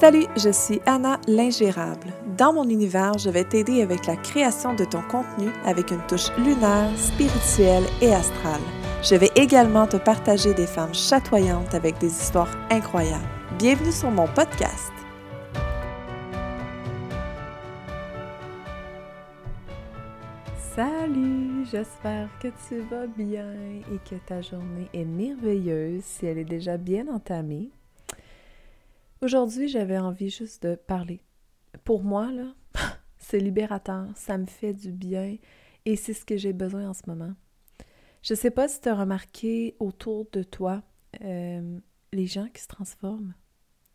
Salut, je suis Anna l'ingérable. Dans mon univers, je vais t'aider avec la création de ton contenu avec une touche lunaire, spirituelle et astrale. Je vais également te partager des femmes chatoyantes avec des histoires incroyables. Bienvenue sur mon podcast. Salut, j'espère que tu vas bien et que ta journée est merveilleuse si elle est déjà bien entamée. Aujourd'hui, j'avais envie juste de parler. Pour moi, là, c'est libérateur, ça me fait du bien et c'est ce que j'ai besoin en ce moment. Je sais pas si tu as remarqué autour de toi euh, les gens qui se transforment.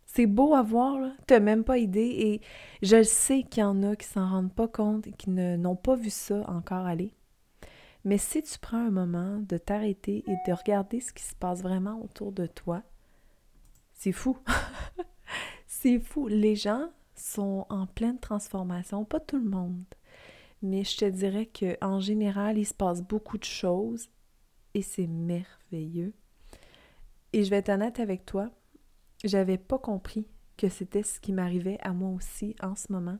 C'est beau à voir, là. Tu même pas idée et je sais qu'il y en a qui s'en rendent pas compte et qui n'ont pas vu ça encore aller. Mais si tu prends un moment de t'arrêter et de regarder ce qui se passe vraiment autour de toi, c'est fou. C'est fou. Les gens sont en pleine transformation. Pas tout le monde. Mais je te dirais qu'en général, il se passe beaucoup de choses et c'est merveilleux. Et je vais être honnête avec toi, j'avais pas compris que c'était ce qui m'arrivait à moi aussi en ce moment.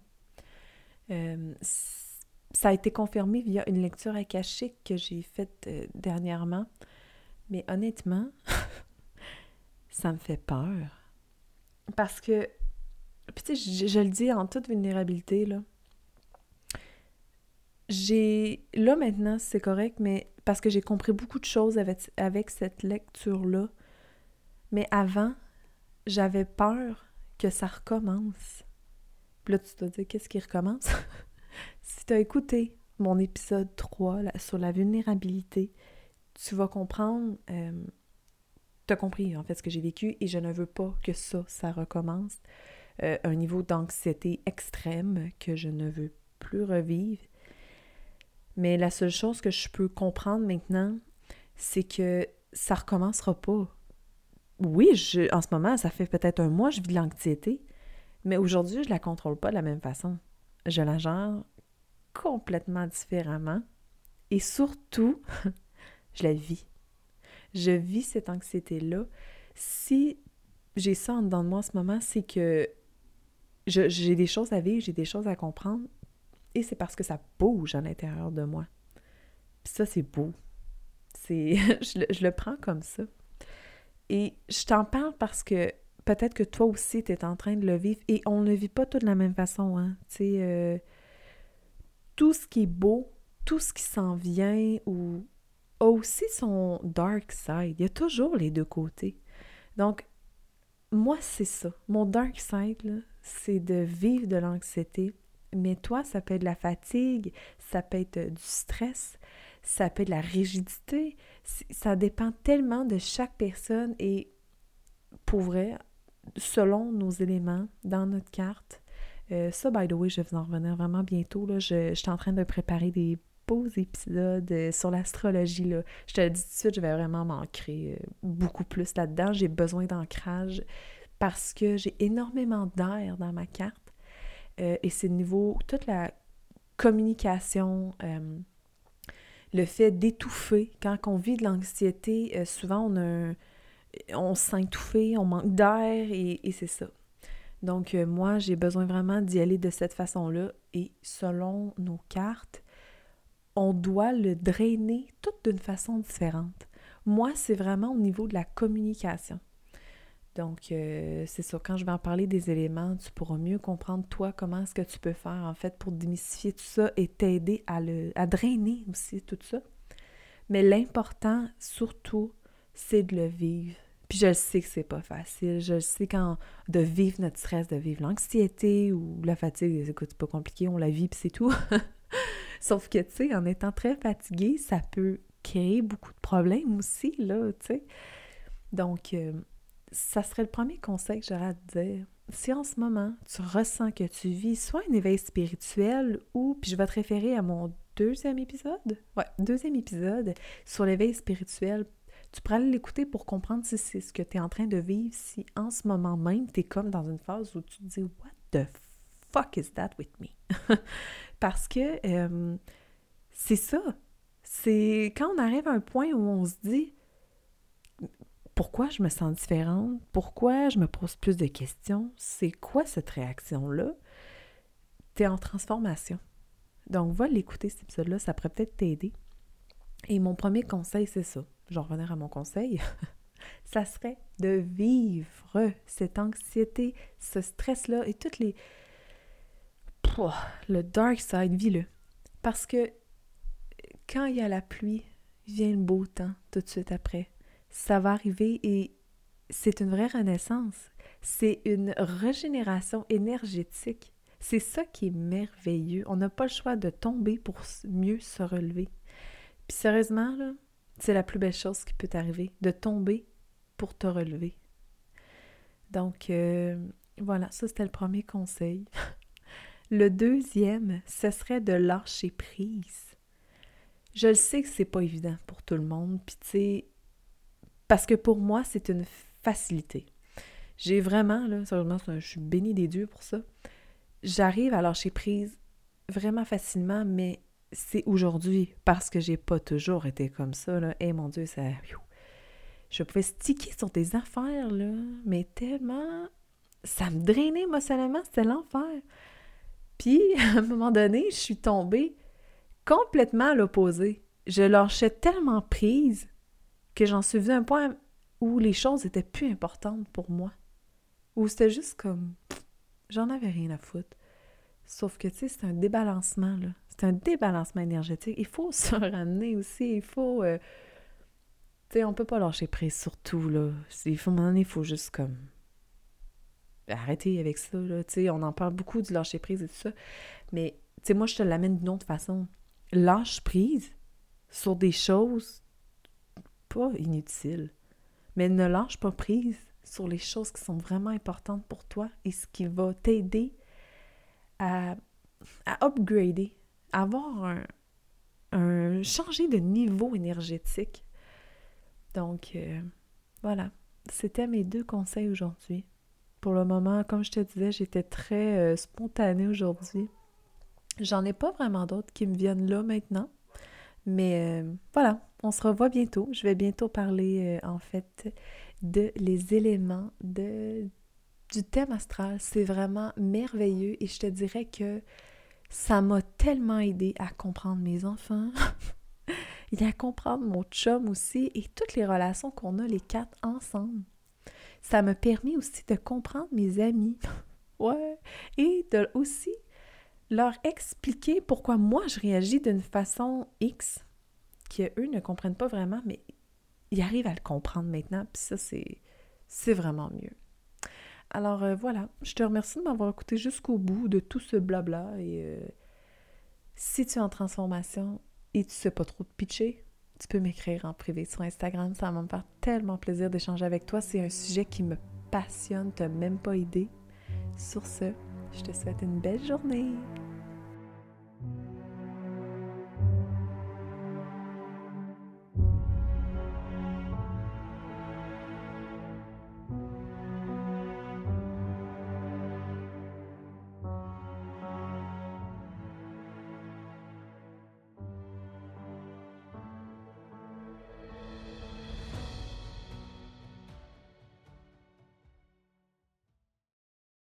Euh, ça a été confirmé via une lecture akashique que j'ai faite euh, dernièrement. Mais honnêtement, ça me fait peur. Parce que, tu je, le dis en toute vulnérabilité, là. J'ai. Là, maintenant, c'est correct, mais parce que j'ai compris beaucoup de choses avec, avec cette lecture-là. Mais avant, j'avais peur que ça recommence. Puis là, tu te dis, qu'est-ce qui recommence? si tu as écouté mon épisode 3 sur la vulnérabilité, tu vas comprendre euh, tu as compris en fait ce que j'ai vécu et je ne veux pas que ça, ça recommence. Euh, un niveau d'anxiété extrême que je ne veux plus revivre. Mais la seule chose que je peux comprendre maintenant, c'est que ça recommencera pas. Oui, en ce moment, ça fait peut-être un mois, je vis de l'anxiété, mais aujourd'hui, je la contrôle pas de la même façon. Je la gère complètement différemment et surtout, je la vis je vis cette anxiété-là. Si j'ai ça en dedans de moi en ce moment, c'est que j'ai des choses à vivre, j'ai des choses à comprendre, et c'est parce que ça bouge à l'intérieur de moi. Puis ça, c'est beau. C'est, je, le, prends comme ça. Et je t'en parle parce que peut-être que toi aussi, tu es en train de le vivre, et on ne le vit pas tout de la même façon. Hein? Tu sais, euh, tout ce qui est beau, tout ce qui s'en vient, ou aussi son dark side. Il y a toujours les deux côtés. Donc, moi, c'est ça. Mon dark side, c'est de vivre de l'anxiété. Mais toi, ça peut être de la fatigue, ça peut être du stress, ça peut être de la rigidité. Ça dépend tellement de chaque personne et pour vrai, selon nos éléments dans notre carte, euh, ça, by the way, je vais vous en revenir vraiment bientôt. Là. Je, je suis en train de préparer des beaux épisodes euh, sur l'astrologie. Je te le dis tout de suite, je vais vraiment m'ancrer euh, beaucoup plus là-dedans. J'ai besoin d'ancrage parce que j'ai énormément d'air dans ma carte. Euh, et c'est niveau toute la communication, le fait d'étouffer. Quand on vit de l'anxiété, souvent on, on se sent étouffé, on manque d'air et, et c'est ça. Donc moi, j'ai besoin vraiment d'y aller de cette façon-là. Et selon nos cartes, on doit le drainer tout d'une façon différente. Moi, c'est vraiment au niveau de la communication. Donc, euh, c'est ça, quand je vais en parler des éléments, tu pourras mieux comprendre, toi, comment est-ce que tu peux faire, en fait, pour démystifier tout ça et t'aider à, le, drainer aussi tout ça. Mais l'important, surtout, c'est de le vivre. Puis je sais que c'est pas facile. Je sais quand de vivre notre stress, de vivre l'anxiété ou la fatigue, écoute, c'est pas compliqué, on la vit puis c'est tout. Sauf que, tu sais, en étant très fatigué, ça peut créer beaucoup de problèmes aussi, là, tu sais. Donc, euh, ça serait le premier conseil que j'aurais à te dire. Si en ce moment, tu ressens que tu vis soit un éveil spirituel ou, puis je vais te référer à mon deuxième épisode, ouais, deuxième épisode sur l'éveil spirituel, tu pourras l'écouter pour comprendre si c'est ce que tu es en train de vivre, si en ce moment même, tu es comme dans une phase où tu te dis « What the fuck is that with me? Parce que euh, c'est ça. C'est quand on arrive à un point où on se dit pourquoi je me sens différente? Pourquoi je me pose plus de questions? C'est quoi cette réaction-là? Tu es en transformation. Donc, va l'écouter cet épisode-là, ça pourrait peut-être t'aider. Et mon premier conseil, c'est ça. Je vais revenir à mon conseil. ça serait de vivre cette anxiété, ce stress-là et toutes les. Le dark side, vis-le. Parce que quand il y a la pluie, vient le beau temps tout de suite après. Ça va arriver et c'est une vraie renaissance. C'est une régénération énergétique. C'est ça qui est merveilleux. On n'a pas le choix de tomber pour mieux se relever. Puis sérieusement, c'est la plus belle chose qui peut t'arriver, de tomber pour te relever. Donc, euh, voilà, ça c'était le premier conseil. le deuxième, ce serait de lâcher prise. Je le sais que c'est pas évident pour tout le monde, puis tu sais, parce que pour moi, c'est une facilité. J'ai vraiment, là, sérieusement, je suis bénie des dieux pour ça. J'arrive à lâcher prise vraiment facilement, mais c'est aujourd'hui parce que j'ai pas toujours été comme ça, là. Eh mon Dieu, ça. Je pouvais sticker sur des affaires, là, mais tellement. Ça me drainait émotionnellement, c'était l'enfer. Puis, à un moment donné, je suis tombée complètement à l'opposé. Je lâchais tellement prise que j'en suis venu à un point où les choses étaient plus importantes pour moi. Où c'était juste comme. J'en avais rien à foutre. Sauf que, tu sais, c'est un débalancement, là. C'est un débalancement énergétique. Il faut se ramener aussi. Il faut. Euh, tu sais, on peut pas lâcher prise sur tout, là. Il faut, il faut juste comme. Arrêter avec ça, là. On en parle beaucoup du lâcher prise et tout ça. Mais, tu moi, je te l'amène d'une autre façon. Lâche prise sur des choses pas inutiles. Mais ne lâche pas prise sur les choses qui sont vraiment importantes pour toi et ce qui va t'aider à, à upgrader, avoir un, un, changer de niveau énergétique. Donc, euh, voilà, c'était mes deux conseils aujourd'hui. Pour le moment, comme je te disais, j'étais très euh, spontanée aujourd'hui. J'en ai pas vraiment d'autres qui me viennent là maintenant. Mais euh, voilà, on se revoit bientôt. Je vais bientôt parler en fait de les éléments de du thème astral. C'est vraiment merveilleux et je te dirais que ça m'a tellement aidé à comprendre mes enfants et à comprendre mon chum aussi et toutes les relations qu'on a les quatre ensemble. Ça m'a permis aussi de comprendre mes amis. ouais. Et de aussi leur expliquer pourquoi moi je réagis d'une façon X que eux ne comprennent pas vraiment, mais ils arrivent à le comprendre maintenant. Puis ça, c'est, c'est vraiment mieux. Alors euh, voilà, je te remercie de m'avoir écouté jusqu'au bout de tout ce blabla. Et euh, si tu es en transformation et tu sais pas trop te pitcher, tu peux m'écrire en privé sur Instagram. Ça va me faire tellement plaisir d'échanger avec toi. C'est un sujet qui me passionne, tu même pas idée. Sur ce, je te souhaite une belle journée.